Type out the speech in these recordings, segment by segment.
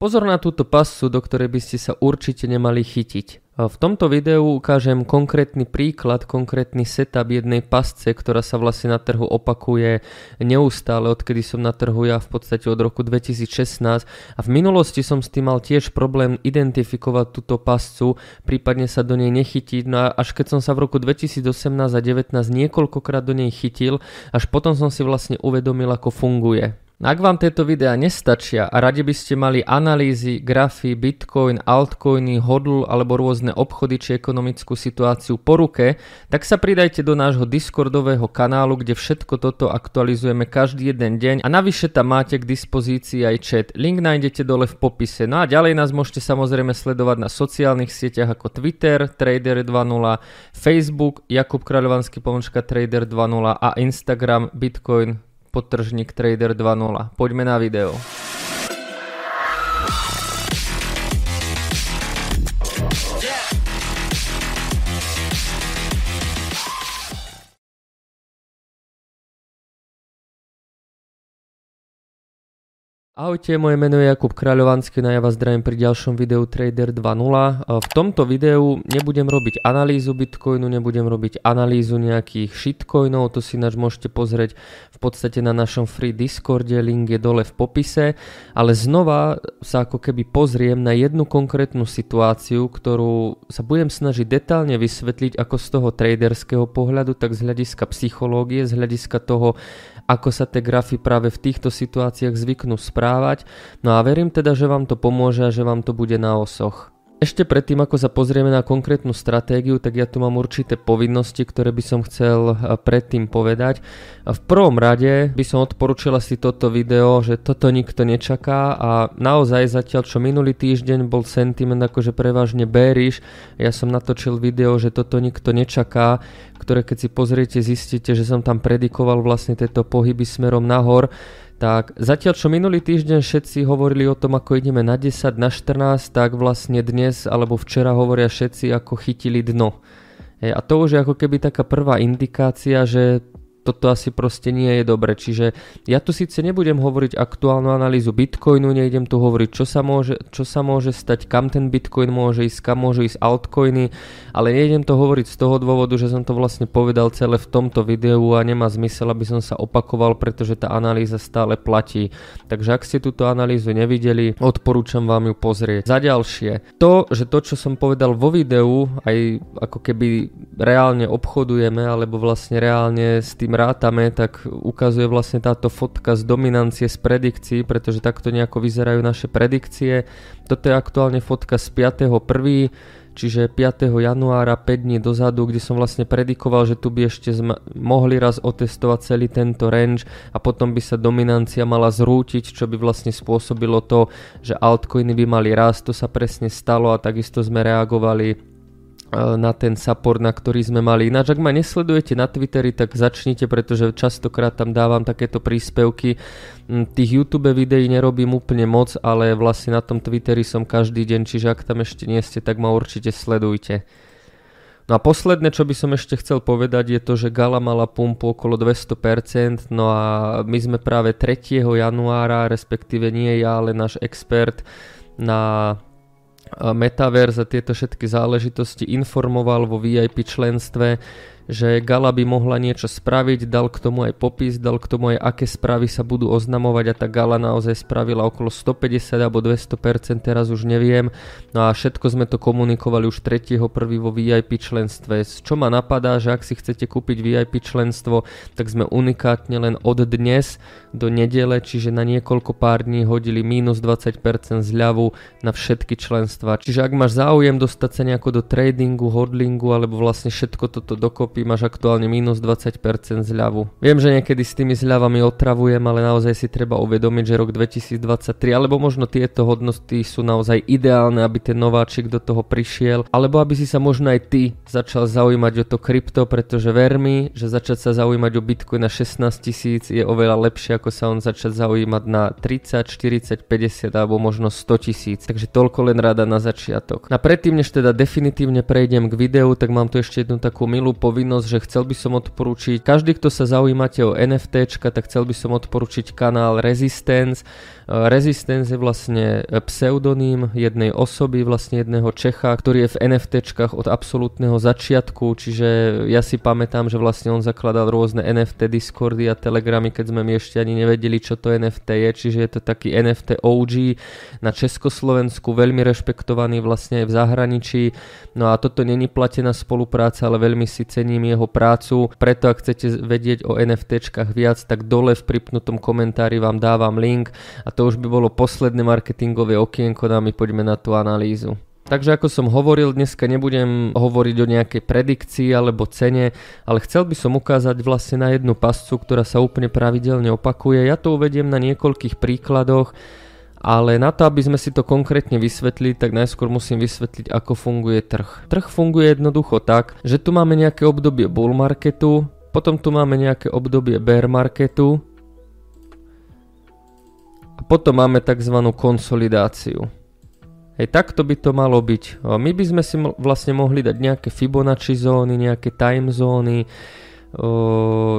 Pozor na túto pascu, do ktorej by ste sa určite nemali chytiť. V tomto videu ukážem konkrétny príklad, konkrétny setup jednej pasce, ktorá sa vlastne na trhu opakuje neustále, odkedy som na trhu ja v podstate od roku 2016 a v minulosti som s tým mal tiež problém identifikovať túto pascu, prípadne sa do nej nechytiť, no a až keď som sa v roku 2018 a 2019 niekoľkokrát do nej chytil, až potom som si vlastne uvedomil, ako funguje. Ak vám tieto videá nestačia a radi by ste mali analýzy, grafy, bitcoin, altcoiny, hodl alebo rôzne obchody či ekonomickú situáciu po ruke, tak sa pridajte do nášho Discordového kanálu, kde všetko toto aktualizujeme každý jeden deň a navyše tam máte k dispozícii aj chat. Link nájdete dole v popise. No a ďalej nás môžete samozrejme sledovať na sociálnych sieťach ako Twitter, Trader 2.0, Facebook, Jakub Kráľovanský pomočka Trader 2.0 a Instagram Bitcoin podtržník Trader 2.0. Poďme na video. Ahojte, moje meno je Jakub Kráľovanský, no ja vás zdravím pri ďalšom videu Trader 2.0. V tomto videu nebudem robiť analýzu Bitcoinu, nebudem robiť analýzu nejakých shitcoinov, to si náš môžete pozrieť v podstate na našom free Discorde, link je dole v popise, ale znova sa ako keby pozriem na jednu konkrétnu situáciu, ktorú sa budem snažiť detálne vysvetliť ako z toho traderského pohľadu, tak z hľadiska psychológie, z hľadiska toho, ako sa tie grafy práve v týchto situáciách zvyknú správať. No a verím teda, že vám to pomôže a že vám to bude na osoch. Ešte predtým, ako sa pozrieme na konkrétnu stratégiu, tak ja tu mám určité povinnosti, ktoré by som chcel eh, predtým povedať. V prvom rade by som odporučil si toto video, že toto nikto nečaká a naozaj zatiaľ, čo minulý týždeň bol sentiment akože prevažne bearish, ja som natočil video, že toto nikto nečaká, ktoré keď si pozriete, zistíte, že som tam predikoval vlastne tieto pohyby smerom nahor, tak zatiaľ čo minulý týždeň všetci hovorili o tom, ako ideme na 10, na 14, tak vlastne dnes alebo včera hovoria všetci, ako chytili dno. A to už je ako keby taká prvá indikácia, že toto asi proste nie je dobre. Čiže ja tu síce nebudem hovoriť aktuálnu analýzu Bitcoinu, nejdem tu hovoriť, čo sa môže, čo sa môže stať, kam ten Bitcoin môže ísť, kam môže ísť altcoiny, ale nejdem to hovoriť z toho dôvodu, že som to vlastne povedal celé v tomto videu a nemá zmysel, aby som sa opakoval, pretože tá analýza stále platí. Takže ak ste túto analýzu nevideli, odporúčam vám ju pozrieť. Za ďalšie, to, že to, čo som povedal vo videu, aj ako keby reálne obchodujeme, alebo vlastne reálne s tým tým rátame, tak ukazuje vlastne táto fotka z dominancie z predikcií, pretože takto nejako vyzerajú naše predikcie. Toto je aktuálne fotka z 5.1., čiže 5. januára 5 dní dozadu, kde som vlastne predikoval, že tu by ešte sme mohli raz otestovať celý tento range a potom by sa dominancia mala zrútiť, čo by vlastne spôsobilo to, že altcoiny by mali rast, to sa presne stalo a takisto sme reagovali na ten support, na ktorý sme mali. Ináč, ak ma nesledujete na Twitteri, tak začnite, pretože častokrát tam dávam takéto príspevky. Mm, tých YouTube videí nerobím úplne moc, ale vlastne na tom Twitteri som každý deň, čiže ak tam ešte nie ste, tak ma určite sledujte. No a posledné, čo by som ešte chcel povedať, je to, že Gala mala pumpu okolo 200%, no a my sme práve 3. januára, respektíve nie ja, ale náš expert na Metaverse a tieto všetky záležitosti informoval vo VIP členstve, že Gala by mohla niečo spraviť, dal k tomu aj popis, dal k tomu aj aké správy sa budú oznamovať a tá Gala naozaj spravila okolo 150 alebo 200%, teraz už neviem. No a všetko sme to komunikovali už 3.1. vo VIP členstve. Čo ma napadá, že ak si chcete kúpiť VIP členstvo, tak sme unikátne len od dnes do nedele, čiže na niekoľko pár dní hodili minus 20% zľavu na všetky členstva. Čiže ak máš záujem dostať sa nejako do tradingu, hodlingu alebo vlastne všetko toto dokopy, dokopy máš aktuálne minus 20% zľavu. Viem, že niekedy s tými zľavami otravujem, ale naozaj si treba uvedomiť, že rok 2023, alebo možno tieto hodnoty sú naozaj ideálne, aby ten nováčik do toho prišiel, alebo aby si sa možno aj ty začal zaujímať o to krypto, pretože ver mi, že začať sa zaujímať o Bitcoin na 16 tisíc je oveľa lepšie, ako sa on začať zaujímať na 30, 40, 50 alebo možno 100 tisíc. Takže toľko len rada na začiatok. A predtým, než teda definitívne prejdem k videu, tak mám tu ešte jednu takú milú povinnosť povinnosť, že chcel by som odporúčiť, každý, kto sa zaujímate o NFT, tak chcel by som odporúčiť kanál Resistance. Resistance je vlastne pseudonym jednej osoby, vlastne jedného Čecha, ktorý je v NFTčkách od absolútneho začiatku, čiže ja si pamätám, že vlastne on zakladal rôzne NFT Discordy a Telegramy, keď sme my ešte ani nevedeli, čo to NFT je, čiže je to taký NFT OG na Československu, veľmi rešpektovaný vlastne aj v zahraničí. No a toto není platená spolupráca, ale veľmi si cením jeho prácu. Preto ak chcete vedieť o NFTčkách viac, tak dole v pripnutom komentári vám dávam link a to už by bolo posledné marketingové okienko a my poďme na tú analýzu. Takže ako som hovoril, dneska nebudem hovoriť o nejakej predikcii alebo cene, ale chcel by som ukázať vlastne na jednu pascu, ktorá sa úplne pravidelne opakuje. Ja to uvediem na niekoľkých príkladoch, ale na to, aby sme si to konkrétne vysvetlili, tak najskôr musím vysvetliť, ako funguje trh. Trh funguje jednoducho tak, že tu máme nejaké obdobie bull marketu, potom tu máme nejaké obdobie bear marketu a potom máme tzv. konsolidáciu. Hej, takto by to malo byť. My by sme si vlastne mohli dať nejaké Fibonacci zóny, nejaké time zóny.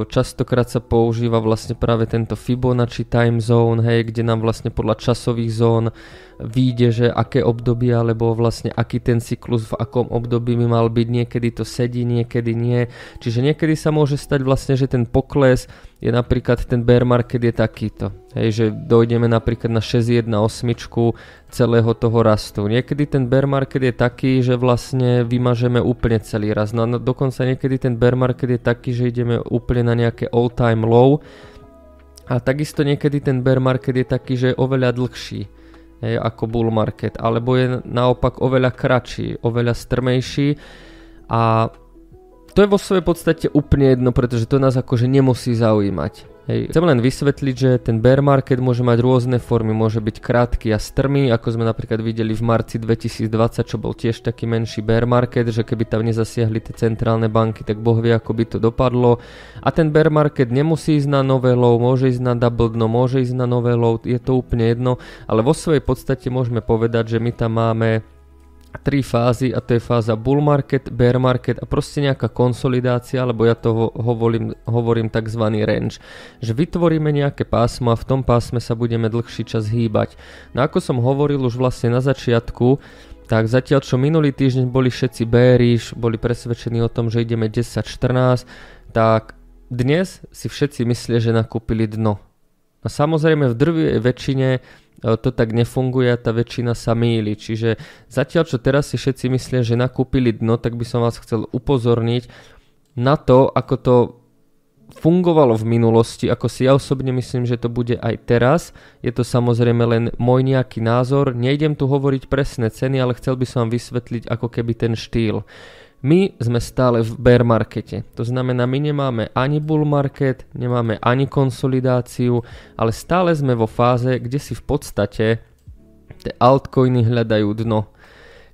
Častokrát sa používa vlastne práve tento Fibonacci time zone, hej, kde nám vlastne podľa časových zón vyjde, že aké obdobie alebo vlastne aký ten cyklus v akom období by mal byť, niekedy to sedí, niekedy nie. Čiže niekedy sa môže stať vlastne, že ten pokles je napríklad ten bear market je takýto. Hej, že dojdeme napríklad na 6.1 osmičku celého toho rastu. Niekedy ten bear market je taký, že vlastne vymažeme úplne celý rast. No a dokonca niekedy ten bear market je taký, že ideme úplne na nejaké all time low. A takisto niekedy ten bear market je taký, že je oveľa dlhší ako bull market, alebo je naopak oveľa kratší, oveľa strmejší a to je vo svojej podstate úplne jedno, pretože to nás akože nemusí zaujímať. Hej. Chcem len vysvetliť, že ten bear market môže mať rôzne formy, môže byť krátky a strmý, ako sme napríklad videli v marci 2020, čo bol tiež taký menší bear market, že keby tam nezasiahli tie centrálne banky, tak boh vie, ako by to dopadlo. A ten bear market nemusí ísť na nové low, môže ísť na double dno, môže ísť na nové low, je to úplne jedno, ale vo svojej podstate môžeme povedať, že my tam máme tri fázy a to je fáza bull market, bear market a proste nejaká konsolidácia, alebo ja to hovorím, hovorím tzv. range. Že vytvoríme nejaké pásmo a v tom pásme sa budeme dlhší čas hýbať. No ako som hovoril už vlastne na začiatku, tak zatiaľ čo minulý týždeň boli všetci bearish, boli presvedčení o tom, že ideme 10-14, tak dnes si všetci myslia, že nakúpili dno. A samozrejme v drvivej väčšine E, to tak nefunguje a tá väčšina sa míli. Čiže zatiaľ, čo teraz si všetci myslia, že nakúpili dno, tak by som vás chcel upozorniť na to, ako to fungovalo v minulosti, ako si ja osobne myslím, že to bude aj teraz. Je to samozrejme len môj nejaký názor. Nejdem tu hovoriť presné ceny, ale chcel by som vám vysvetliť ako keby ten štýl. My sme stále v bear markete. To znamená, my nemáme ani bull market, nemáme ani konsolidáciu, ale stále sme vo fáze, kde si v podstate tie altcoiny hľadajú dno.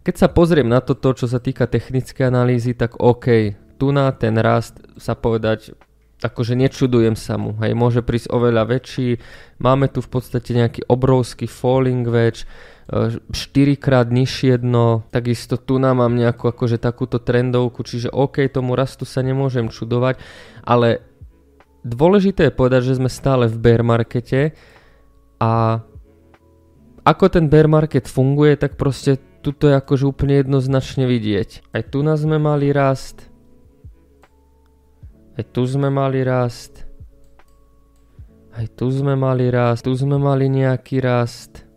Keď sa pozriem na toto, čo sa týka technické analýzy, tak OK, tu na ten rast sa povedať, akože nečudujem sa mu, hej, môže prísť oveľa väčší, máme tu v podstate nejaký obrovský falling wedge, 4 krát nižšie dno, takisto tu nám mám nejakú akože takúto trendovku, čiže OK, tomu rastu sa nemôžem čudovať, ale dôležité je povedať, že sme stále v bear markete a ako ten bear market funguje, tak proste tuto je akože úplne jednoznačne vidieť. Aj tu nás sme mali rast, aj tu sme mali rast, aj tu sme mali rast, tu sme mali nejaký rast,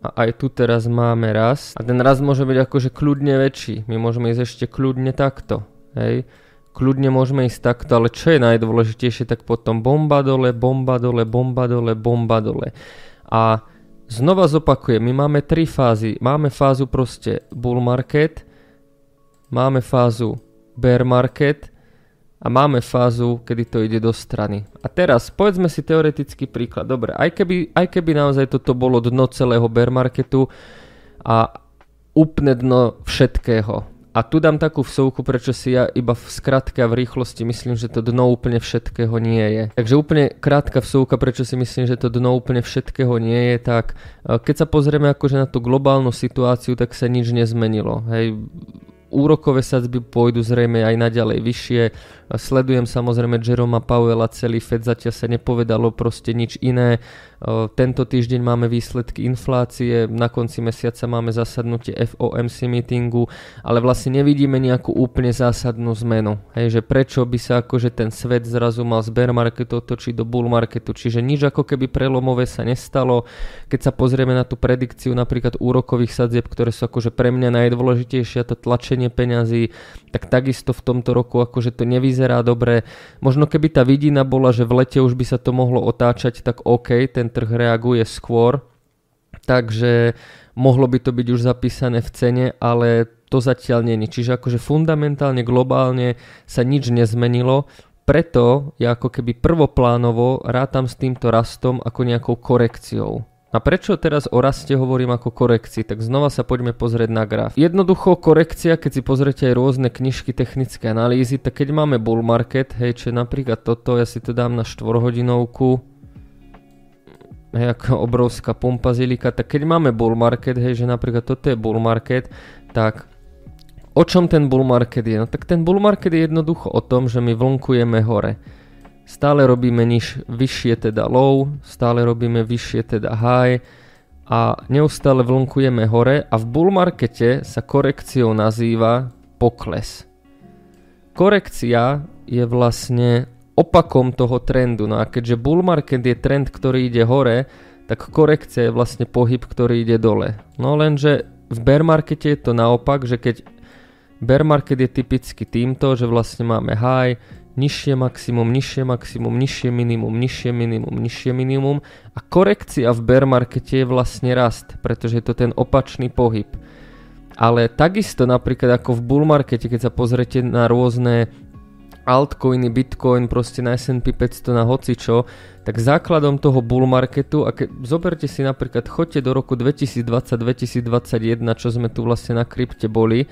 a aj tu teraz máme rast. A ten rast môže byť akože kľudne väčší. My môžeme ísť ešte kľudne takto. Hej. Kľudne môžeme ísť takto, ale čo je najdôležitejšie, tak potom bomba dole, bomba dole, bomba dole, bomba dole. A znova zopakujem, my máme tri fázy. Máme fázu proste bull market, máme fázu bear market a máme fázu, kedy to ide do strany. A teraz povedzme si teoretický príklad. Dobre, aj keby, aj keby naozaj toto bolo dno celého bear marketu a úplne dno všetkého. A tu dám takú vsovku, prečo si ja iba v skratke a v rýchlosti myslím, že to dno úplne všetkého nie je. Takže úplne krátka vsovka, prečo si myslím, že to dno úplne všetkého nie je, tak e, keď sa pozrieme akože na tú globálnu situáciu, tak sa nič nezmenilo. Hej, úrokové sadzby pôjdu zrejme aj naďalej vyššie. Sledujem samozrejme Jeroma Powella, celý Fed zatiaľ sa nepovedalo proste nič iné. Tento týždeň máme výsledky inflácie, na konci mesiaca máme zasadnutie FOMC meetingu, ale vlastne nevidíme nejakú úplne zásadnú zmenu. Hej, že prečo by sa akože ten svet zrazu mal z bear marketu otočiť do bull marketu, čiže nič ako keby prelomové sa nestalo. Keď sa pozrieme na tú predikciu napríklad úrokových sadzieb, ktoré sú akože pre mňa najdôležitejšie, to tlačenie peňazí, tak takisto v tomto roku akože to nevyzerá vyzerá dobre. Možno keby tá vidina bola, že v lete už by sa to mohlo otáčať, tak OK, ten trh reaguje skôr. Takže mohlo by to byť už zapísané v cene, ale to zatiaľ není. Čiže akože fundamentálne, globálne sa nič nezmenilo. Preto ja ako keby prvoplánovo rátam s týmto rastom ako nejakou korekciou. A prečo teraz o raste hovorím ako korekcii? Tak znova sa poďme pozrieť na graf. Jednoducho korekcia, keď si pozriete aj rôzne knižky technické analýzy, tak keď máme bull market, hej, čo napríklad toto, ja si to dám na 4 hodinovku, hej, ako obrovská pumpa zilika, tak keď máme bull market, hej, že napríklad toto je bull market, tak o čom ten bull market je? No tak ten bull market je jednoducho o tom, že my vlnkujeme hore. Stále robíme niž, vyššie teda low, stále robíme vyššie teda high a neustále vlnkujeme hore a v bull markete sa korekciou nazýva pokles. Korekcia je vlastne opakom toho trendu. No a keďže bull market je trend, ktorý ide hore, tak korekcia je vlastne pohyb, ktorý ide dole. No lenže v bear markete je to naopak, že keď bear market je typicky týmto, že vlastne máme high, nižšie maximum, nižšie maximum, nižšie minimum, nižšie minimum, nižšie minimum a korekcia v bear markete je vlastne rast, pretože je to ten opačný pohyb. Ale takisto napríklad ako v bull markete, keď sa pozrete na rôzne altcoiny, bitcoin, proste na S&P 500, na hocičo, tak základom toho bull marketu, a ke, zoberte si napríklad, choďte do roku 2020-2021, čo sme tu vlastne na krypte boli,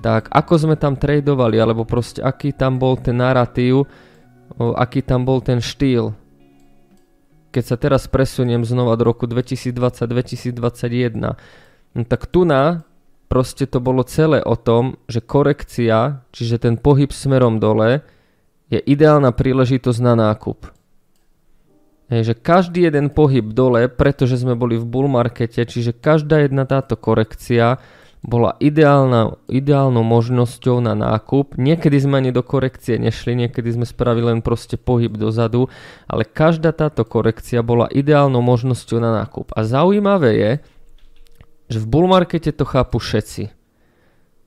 tak ako sme tam tradovali, alebo proste aký tam bol ten narratív, aký tam bol ten štýl. Keď sa teraz presuniem znova do roku 2020-2021, no tak tu na proste to bolo celé o tom, že korekcia, čiže ten pohyb smerom dole, je ideálna príležitosť na nákup. Hej, že každý jeden pohyb dole, pretože sme boli v bull markete, čiže každá jedna táto korekcia bola ideálna, ideálnou možnosťou na nákup. Niekedy sme ani do korekcie nešli, niekedy sme spravili len proste pohyb dozadu, ale každá táto korekcia bola ideálnou možnosťou na nákup. A zaujímavé je, že v bull markete to chápu všetci.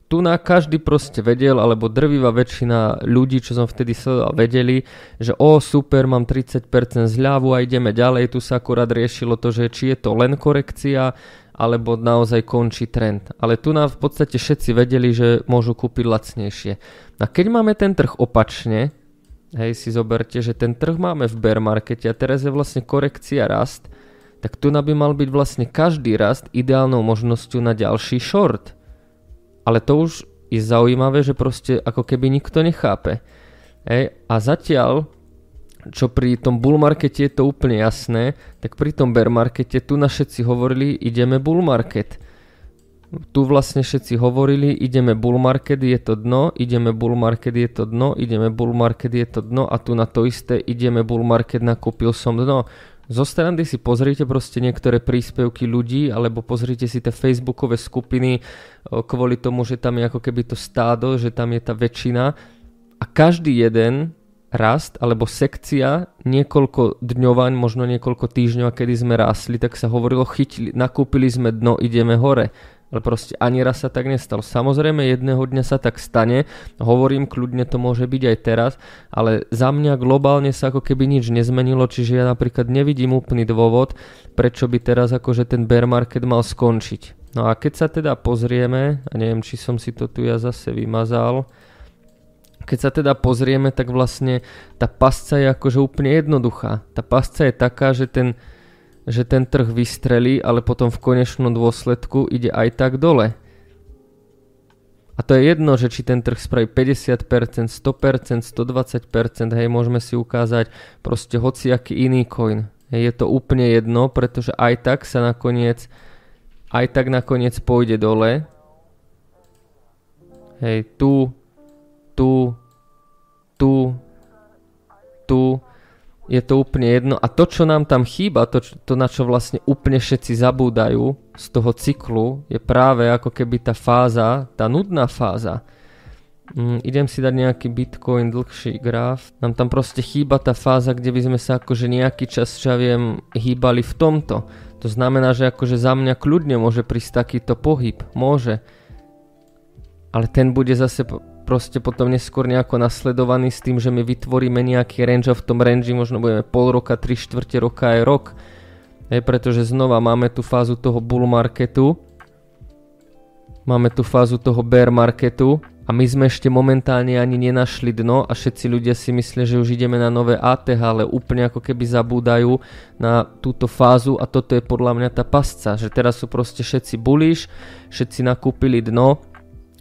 Tu na každý proste vedel, alebo drvivá väčšina ľudí, čo som vtedy sledoval, vedeli, že o super, mám 30% zľavu a ideme ďalej. Tu sa akurát riešilo to, že či je to len korekcia, alebo naozaj končí trend. Ale tu nám v podstate všetci vedeli, že môžu kúpiť lacnejšie. A keď máme ten trh opačne, hej, si zoberte, že ten trh máme v bear markete a teraz je vlastne korekcia rast, tak tu by mal byť vlastne každý rast ideálnou možnosťou na ďalší short. Ale to už je zaujímavé, že proste ako keby nikto nechápe. Hej, a zatiaľ čo pri tom bull markete je to úplne jasné, tak pri tom bear markete tu na všetci hovorili, ideme bull market. Tu vlastne všetci hovorili, ideme bull market, je to dno, ideme bull market, je to dno, ideme bull market, je to dno a tu na to isté, ideme bull market, nakúpil som dno. Zo strany si pozrite proste niektoré príspevky ľudí, alebo pozrite si tie facebookové skupiny kvôli tomu, že tam je ako keby to stádo, že tam je tá väčšina a každý jeden rast alebo sekcia niekoľko dňovaň, možno niekoľko týždňov, kedy sme rásli, tak sa hovorilo, chytili, nakúpili sme dno, ideme hore. Ale proste ani raz sa tak nestalo. Samozrejme jedného dňa sa tak stane, hovorím kľudne to môže byť aj teraz, ale za mňa globálne sa ako keby nič nezmenilo, čiže ja napríklad nevidím úplný dôvod, prečo by teraz akože ten bear market mal skončiť. No a keď sa teda pozrieme, a neviem, či som si to tu ja zase vymazal, keď sa teda pozrieme, tak vlastne tá pasca je akože úplne jednoduchá. Tá pasca je taká, že ten, že ten trh vystrelí, ale potom v konečnom dôsledku ide aj tak dole. A to je jedno, že či ten trh spraví 50%, 100%, 120%, hej, môžeme si ukázať proste hociaký iný coin. Je to úplne jedno, pretože aj tak sa nakoniec, aj tak nakoniec pôjde dole Hej, tu, tu, tu, tu, je to úplne jedno. A to, čo nám tam chýba, to, to na čo vlastne úplne všetci zabúdajú z toho cyklu, je práve ako keby tá fáza, tá nudná fáza. Mm, idem si dať nejaký Bitcoin, dlhší graf. Nám tam proste chýba tá fáza, kde by sme sa akože nejaký čas, čo ja viem, hýbali v tomto. To znamená, že akože za mňa kľudne môže prísť takýto pohyb. Môže. Ale ten bude zase proste potom neskôr nejako nasledovaný s tým, že my vytvoríme nejaký range a v tom range možno budeme pol roka, 3 štvrte roka aj rok. Hej, pretože znova máme tú fázu toho bull marketu, máme tú fázu toho bear marketu. A my sme ešte momentálne ani nenašli dno a všetci ľudia si myslia, že už ideme na nové ATH, ale úplne ako keby zabúdajú na túto fázu a toto je podľa mňa tá pasca, že teraz sú proste všetci bullish, všetci nakúpili dno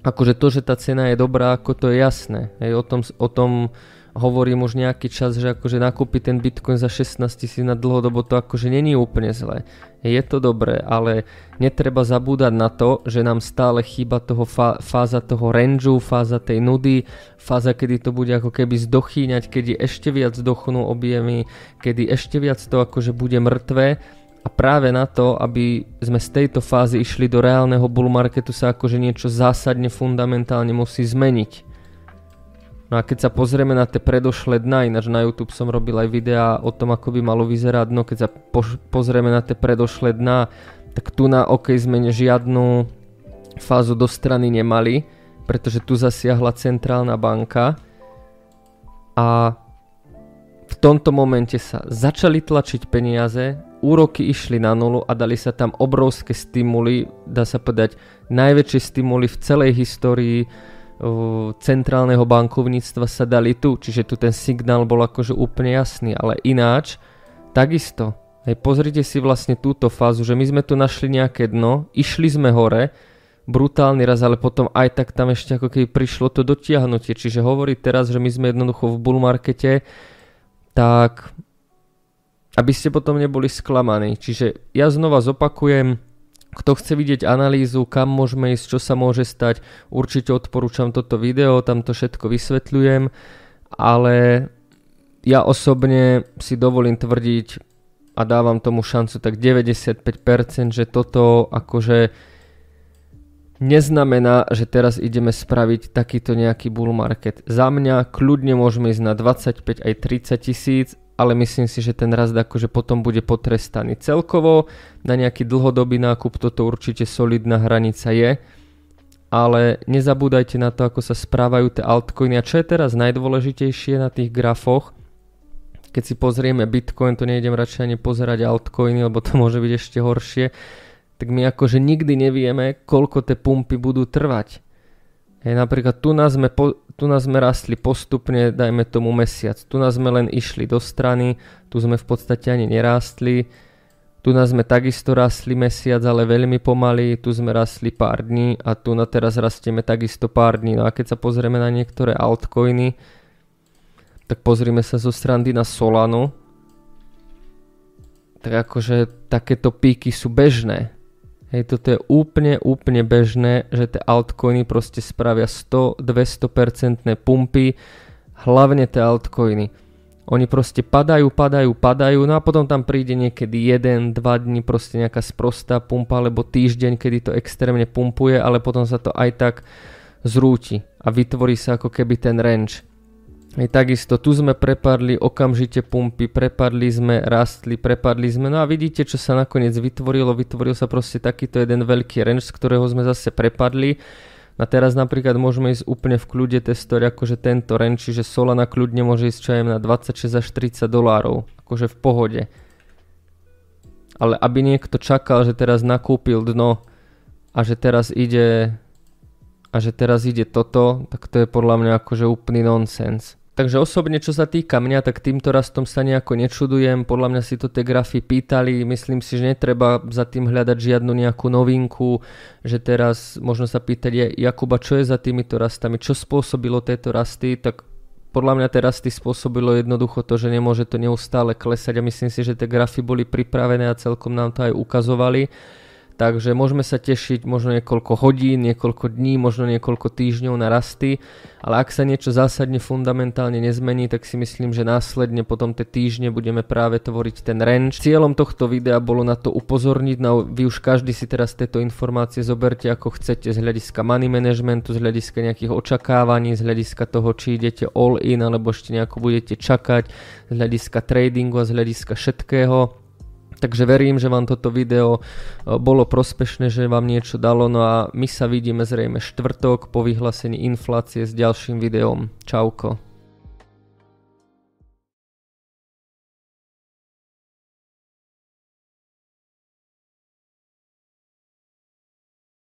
akože to, že tá cena je dobrá, ako to je jasné. Hej, o, tom, o tom hovorím už nejaký čas, že akože nakúpiť ten Bitcoin za 16 tisíc na dlhodobo to akože není úplne zlé. Je to dobré, ale netreba zabúdať na to, že nám stále chýba toho fáza toho rangeu, fáza tej nudy, fáza, kedy to bude ako keby zdochýňať, kedy ešte viac dochnú objemy, kedy ešte viac to akože bude mŕtve a práve na to, aby sme z tejto fázy išli do reálneho bull marketu sa akože niečo zásadne fundamentálne musí zmeniť. No a keď sa pozrieme na tie predošlé dna, ináč na YouTube som robil aj videá o tom, ako by malo vyzerať dno, keď sa po- pozrieme na tie predošlé dna, tak tu na OK sme žiadnu fázu do strany nemali, pretože tu zasiahla centrálna banka a v tomto momente sa začali tlačiť peniaze, úroky išli na nulu a dali sa tam obrovské stimuly, dá sa povedať najväčšie stimuly v celej histórii centrálneho bankovníctva sa dali tu, čiže tu ten signál bol akože úplne jasný, ale ináč, takisto, hej, pozrite si vlastne túto fázu, že my sme tu našli nejaké dno, išli sme hore, brutálny raz, ale potom aj tak tam ešte ako keby prišlo to dotiahnutie, čiže hovorí teraz, že my sme jednoducho v bull markete, tak aby ste potom neboli sklamaní. Čiže ja znova zopakujem, kto chce vidieť analýzu, kam môžeme ísť, čo sa môže stať, určite odporúčam toto video, tam to všetko vysvetľujem, ale ja osobne si dovolím tvrdiť a dávam tomu šancu tak 95%, že toto akože neznamená, že teraz ideme spraviť takýto nejaký bull market. Za mňa kľudne môžeme ísť na 25 aj 30 tisíc, ale myslím si, že ten rast akože potom bude potrestaný. Celkovo na nejaký dlhodobý nákup toto určite solidná hranica je, ale nezabúdajte na to, ako sa správajú tie altcoiny. A čo je teraz najdôležitejšie na tých grafoch, keď si pozrieme Bitcoin, to nejdem radšej ani pozerať altcoiny, lebo to môže byť ešte horšie, tak my akože nikdy nevieme, koľko tie pumpy budú trvať. Hej, napríklad tu nás, sme po, tu nás sme rastli postupne, dajme tomu mesiac. Tu nás sme len išli do strany, tu sme v podstate ani nerástli. Tu nás sme takisto rastli mesiac, ale veľmi pomaly. Tu sme rastli pár dní a tu na teraz rastieme takisto pár dní. No a keď sa pozrieme na niektoré altcoiny, tak pozrime sa zo strany na Solanu. Tak akože takéto píky sú bežné. Hej, toto je úplne, úplne bežné, že tie altcoiny proste spravia 100-200% pumpy, hlavne tie altcoiny. Oni proste padajú, padajú, padajú, no a potom tam príde niekedy 1-2 dní proste nejaká sprostá pumpa, alebo týždeň, kedy to extrémne pumpuje, ale potom sa to aj tak zrúti a vytvorí sa ako keby ten range. Hej, takisto tu sme prepadli okamžite pumpy, prepadli sme, rastli, prepadli sme, no a vidíte, čo sa nakoniec vytvorilo, vytvoril sa proste takýto jeden veľký range, z ktorého sme zase prepadli. A teraz napríklad môžeme ísť úplne v kľude testovať akože tento range, čiže Solana kľudne môže ísť aj na 26 až 30 dolárov, akože v pohode. Ale aby niekto čakal, že teraz nakúpil dno a že teraz ide a že teraz ide toto, tak to je podľa mňa akože úplný nonsens. Takže osobne, čo sa týka mňa, tak týmto rastom sa nejako nečudujem. Podľa mňa si to tie grafy pýtali. Myslím si, že netreba za tým hľadať žiadnu nejakú novinku. Že teraz možno sa pýtať, je, Jakuba, čo je za týmito rastami? Čo spôsobilo tieto rasty? Tak podľa mňa tie rasty spôsobilo jednoducho to, že nemôže to neustále klesať a myslím si, že tie grafy boli pripravené a celkom nám to aj ukazovali. Takže môžeme sa tešiť možno niekoľko hodín, niekoľko dní, možno niekoľko týždňov na rasty, ale ak sa niečo zásadne fundamentálne nezmení, tak si myslím, že následne potom tie týždne budeme práve tvoriť ten range. Cieľom tohto videa bolo na to upozorniť, no vy už každý si teraz tieto informácie zoberte ako chcete z hľadiska money managementu, z hľadiska nejakých očakávaní, z hľadiska toho, či idete all in alebo ešte nejako budete čakať, z hľadiska tradingu a z hľadiska všetkého. Takže verím, že vám toto video e, bolo prospešné, že vám niečo dalo. No a my sa vidíme zrejme štvrtok po vyhlásení inflácie s ďalším videom. Čauko.